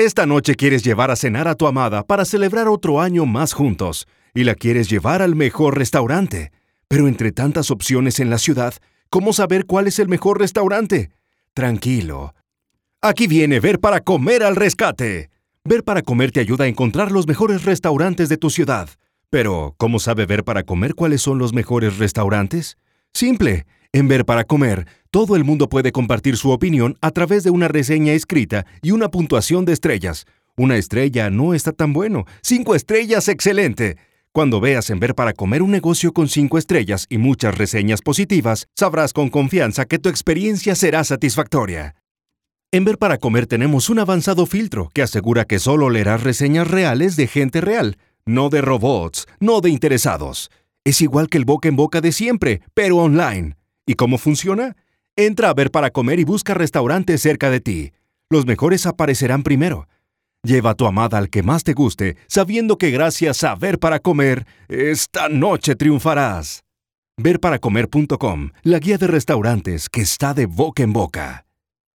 Esta noche quieres llevar a cenar a tu amada para celebrar otro año más juntos y la quieres llevar al mejor restaurante. Pero entre tantas opciones en la ciudad, ¿cómo saber cuál es el mejor restaurante? Tranquilo. Aquí viene Ver para Comer al Rescate. Ver para Comer te ayuda a encontrar los mejores restaurantes de tu ciudad. Pero, ¿cómo sabe Ver para Comer cuáles son los mejores restaurantes? Simple. En Ver para Comer, todo el mundo puede compartir su opinión a través de una reseña escrita y una puntuación de estrellas. Una estrella no está tan bueno. Cinco estrellas, excelente. Cuando veas en Ver para Comer un negocio con cinco estrellas y muchas reseñas positivas, sabrás con confianza que tu experiencia será satisfactoria. En Ver para Comer tenemos un avanzado filtro que asegura que solo leerás reseñas reales de gente real, no de robots, no de interesados. Es igual que el boca en boca de siempre, pero online. ¿Y cómo funciona? Entra a ver para comer y busca restaurantes cerca de ti. Los mejores aparecerán primero. Lleva a tu amada al que más te guste, sabiendo que gracias a Ver para Comer, esta noche triunfarás. Verparacomer.com, la guía de restaurantes que está de boca en boca.